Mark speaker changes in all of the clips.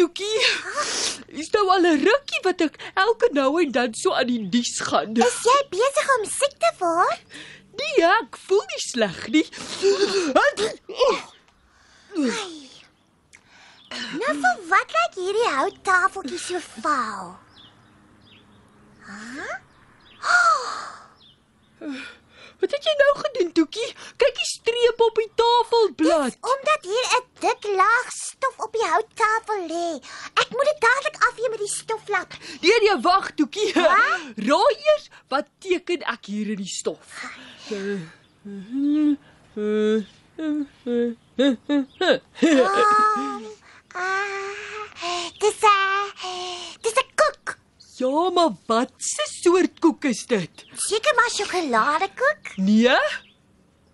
Speaker 1: Toekie. Is nou al 'n rukkie wat ek elke nou en dan so aan die dies gaan.
Speaker 2: Is jy besig om siek te word?
Speaker 1: Nee, ek voel nie sleg nie.
Speaker 2: Nou vir wat lyk hierdie houttafeltjie so vaal?
Speaker 1: Wat het jy nou gedoen, Toekie? Kyk die streep op die tafelblad.
Speaker 2: Omdat hier 'n dik laag houttafel lê. Ek moet dit dadelik afvee met die stoflap.
Speaker 1: Nee nee, wag, Toekie. Raai eers wat teken ek hier in die stof?
Speaker 2: Um, ah, dis 'n dis 'n koek.
Speaker 1: Ja, maar wat 'n soort koek is dit?
Speaker 2: Seker maar sjokoladekoek.
Speaker 1: Nee?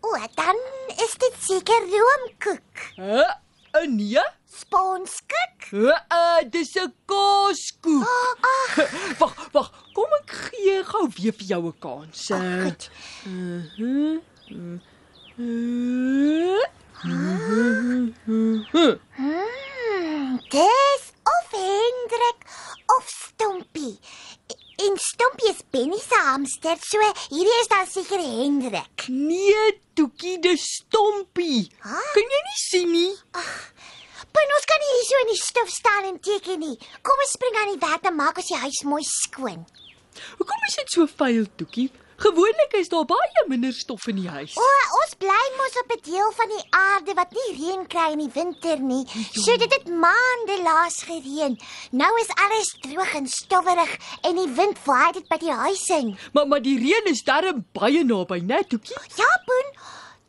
Speaker 2: O, dan is dit seker roomkoek.
Speaker 1: Hæ? Uh, nee?
Speaker 2: Sponskoek.
Speaker 1: Uh, dis 'n kaaskoek.
Speaker 2: Oh, ag,
Speaker 1: Wag, wag. Kom ek gee gou weer vir jou 'n kans.
Speaker 2: ag,
Speaker 1: Uh,
Speaker 2: goed.
Speaker 1: uh, uh,
Speaker 2: Hmm, dis of Hendrik of Stompie. En Stompie is Hamster, so hierdie is dan seker Hendrik.
Speaker 1: Nee, Toekie, dis stompie.
Speaker 2: Huh?
Speaker 1: Kan jy nie sien nie?
Speaker 2: Punt, ons kan nie hier so in die stof staan en teken nie. Kom ons spring aan die werk en maak ons die huis mooi skoon.
Speaker 1: Hoekom is dit so vuil, Toekie? Gewoonlik is daar baie minder stof in die huis.
Speaker 2: O, ons bly mos op 'n deel van die aarde wat nie reën kry in die winter nie. So dit het maande laas gereën. Nou is alles droog en stowwerig en die wind waai dit by die huis in.
Speaker 1: Maar maar die reën is darm baie naby, né, Toekie?
Speaker 2: Ja, Boen.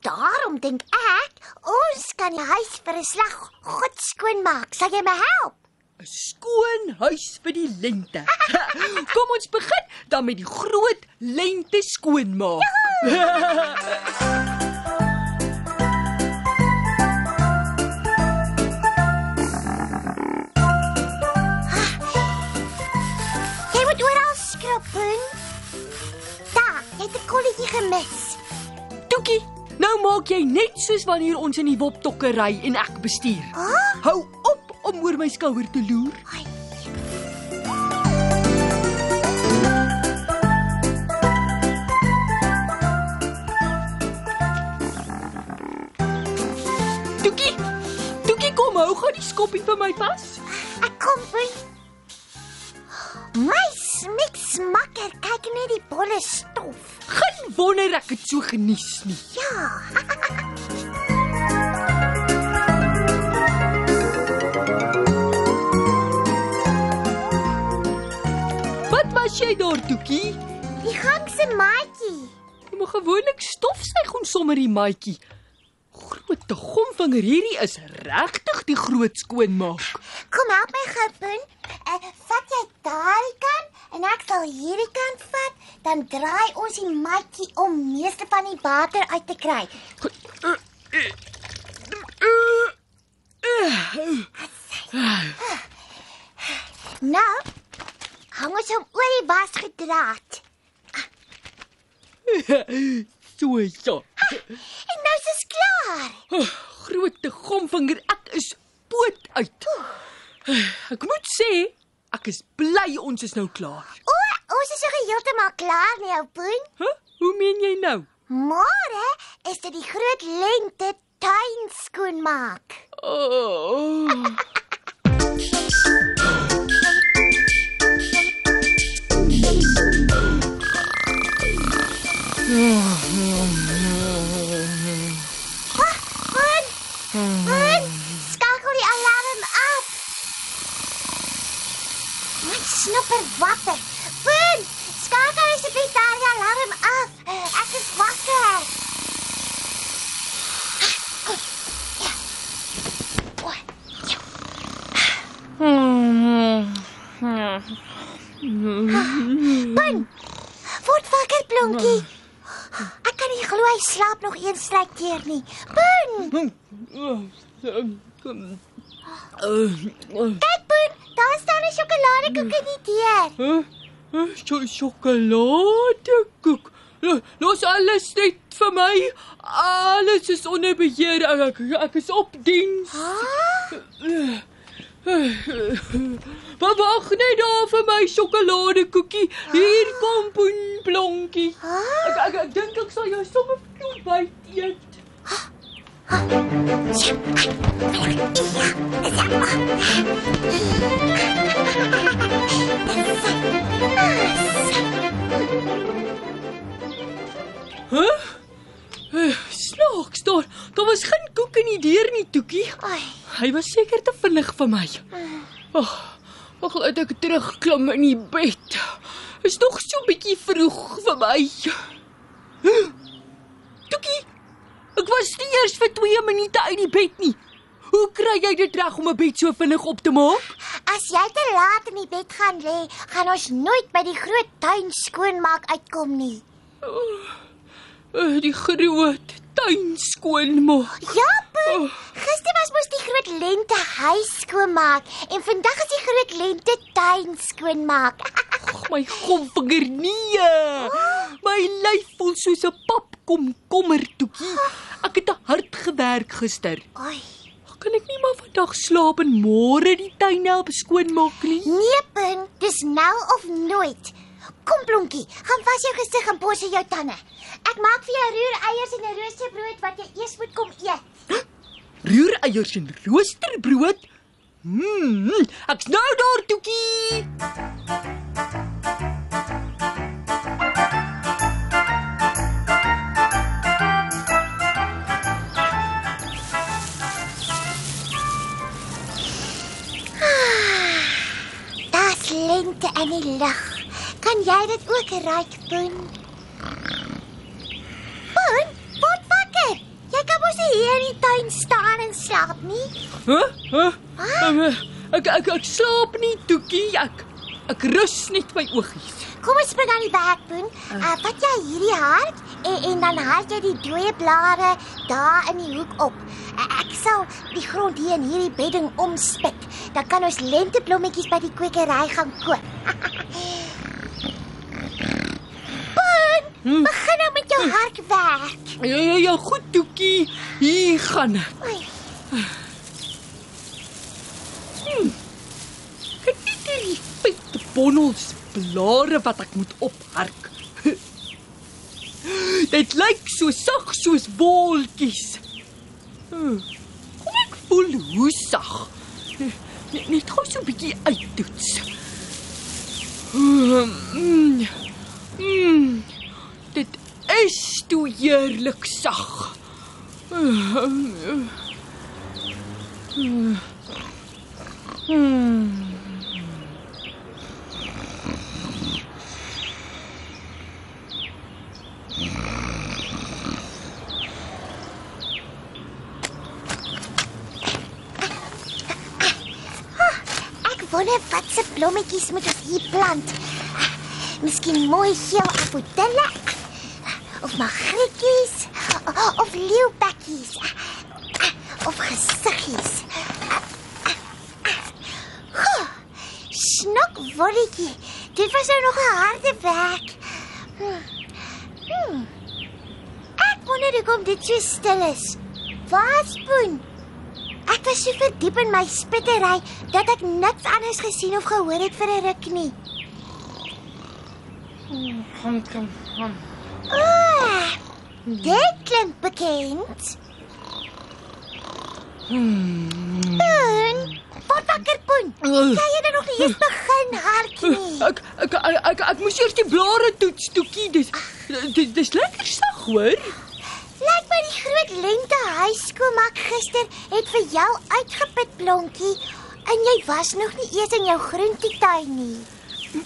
Speaker 2: Daarom dink ek ons kan die huis vir 'n slag goed skoon maak. Sal jy my help?
Speaker 1: 'n Skoon huis vir die lente. Kom ons begin dan met die groot lente skoonmaak.
Speaker 2: Jy moet oral skrap. Daar, jy het 'n kolletjie gemis.
Speaker 1: Toekie, nou maak jy net soos wanneer ons in die woptokke ry en ek bestuur.
Speaker 2: Ah,
Speaker 1: Hou om oor my skouer te loer.
Speaker 2: ai.
Speaker 1: Toekie, Toekie kom hou gou die skoppie vir my vas.
Speaker 2: Ek kom, Boen. My smik smakker, kyk net die bolle stof.
Speaker 1: Geen wonder ek het so genies nie.
Speaker 2: Ja.
Speaker 1: was jy daar, Toekie?
Speaker 2: Die gang se maatjie.
Speaker 1: Moet gewoonlik stofsuig ons sommer die maatjie. Groot gomvinger hierdie is regtig die groot skoonmaak.
Speaker 2: Kom help my gou, Boen. Uh, vat jy daai kant en ek sal hierdie kant vat, dan draai ons die maatjie om meeste van die water uit te kry. Nou, hang ons hom oor die wasgedraad.
Speaker 1: So ja.
Speaker 2: En nou is dit klaar.
Speaker 1: Oh, groot gomvinger, ek is poot uit. Ek moet sê, ek is bly ons is nou klaar.
Speaker 2: O, ons is nog heeltemal klaar nie, ou Boen.
Speaker 1: Hæ? Hoe meen jy nou?
Speaker 2: Môre is dit die groot lente tuin skoonmaak.
Speaker 1: Oh.
Speaker 2: Boen! Boen! Skakel die alarm af. My snopper wakker. Boen! Skakel asseblief daar die alarm af. Ek is wakker. Ja. O, ja. Boen! Word wakker, Blonkie. Ek kan nie glo hy slaap nog een stryk keer nie. Boen! Kyk, Boen, daar staan 'n sjokoladekoek in die deur.
Speaker 1: Huh? Huh? Sjo- Sjokoladekoek. lo- los alles net vir my. Alles is onder beheer. Ek ek, is op diens.
Speaker 2: Ah,
Speaker 1: Maar wag net daar vir my sjokoladekoekie. Hier kom Poen Blonkie. Ek ek, ek dink ek sal jou sommer vroeg byt eet. Huh? Hy was seker te vinnig vir my. Ag, oh, ek laat ek terugklim in die bed. Is nog so 'n bietjie vroeg vir my. Toekie, ek was nie eers vir 2 minute uit die bed nie. Hoe kry jy dit reg om 'n bed so vinnig op te maak?
Speaker 2: As jy te laat in die bed gaan lê, gaan ons nooit by die groot tuin skoonmaak uitkom nie.
Speaker 1: Uh, die groot tuin skoonmaak.
Speaker 2: Ja, Poen.
Speaker 1: Oh.
Speaker 2: Gister was mos die groot lente huis skoonmaak en vandag is die groot lente tuin skoonmaak.
Speaker 1: Ag, my gomvinger nee. My lyf voel soos 'n papkomkommer toekie. Ek het te hard gewerk gister.
Speaker 2: Ai.
Speaker 1: Kan ek nie maar vandag slaap en môre die tuin help skoonmaak nie?
Speaker 2: Nee, Poen, dis nou of nooit. Kom Blonkie, gaan was jou gesig en bosse jou tande. Ek maak vir jou roereiers en 'n roosterbrood wat jy eers moet kom eet.
Speaker 1: Roereiers en roosterbrood? Mm, ek's nou daar toekie.
Speaker 2: Daar's lente in die lug. Kan jy dit ook ruik, Poen? Poen, word wakker. Jy kan mos nie hier in die tuin staan en slaap nie.
Speaker 1: Huh? Huh? Um, ek, ek ek slaap nie toekie. Ek ek rus net my oogies.
Speaker 2: Kom ons spring aan die werk, Poen. Uh, vat jy hierdie hart en, en dan haal jy die dooie blare daar in die hoek op. Uh, ek sal die grond hier in hierdie bedding omspit. Dan kan ons lenteblommetjies by die kwekery gaan koop.
Speaker 1: Hmm.
Speaker 2: begin nou met jou hartwerk.
Speaker 1: Ja ja ja, goed toekie. Hier gaan ek.
Speaker 2: Oei.
Speaker 1: Kyk net hierdie feit bonnels blare wat ek moet ophark. Dit lyk so sag soos wolkies. Hm, Kom ek voel hoe sag. Net, net gou so 'n bietjie uittoets. Mm, mm, dit is toe heerlik sag. Mm.
Speaker 2: Ek wonder wat se blommetjies moet ons hier plant. Miskien mooi geel afodille of magrietjies of leeupakkies of gesiggies. Snok wolletjie. Dit was nou nog 'n harde werk. Hmm. Hmm. Ek wonder hoekom dit so stil is. Waar spoen? Ek was so verdiep in my spittery dat ek niks anders gesien of gehoor het vir 'n ruk nie.
Speaker 1: Kom kom kom.
Speaker 2: Ah, dit klink bekend.
Speaker 1: Hmm.
Speaker 2: Poen, wat wakker Poen? Jy het er nog nie eens begin hark nie.
Speaker 1: Ek ek ek ek, ek moes eers die blare toets toekie. Dis dis dis lekker sag hoor.
Speaker 2: Lyk my die groot lente huiskoolmak gister het vir jou uitgeput blonkie en jy was nog nie eers in jou groentetuin nie.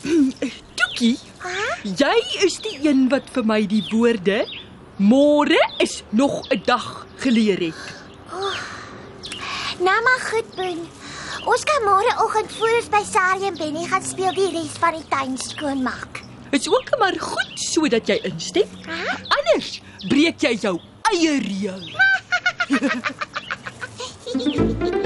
Speaker 1: Toekie,
Speaker 2: Ha?
Speaker 1: jy is die een wat vir my die woorde môre is nog 'n dag geleer het.
Speaker 2: Nou maar goed, Poen. Ons kan môreoggend voor ons by Sarie en Benny gaan speel die res van die tuin skoonmaak.
Speaker 1: Is ook maar goed sodat jy instem.
Speaker 2: Ha?
Speaker 1: Anders breek jy jou eie reël.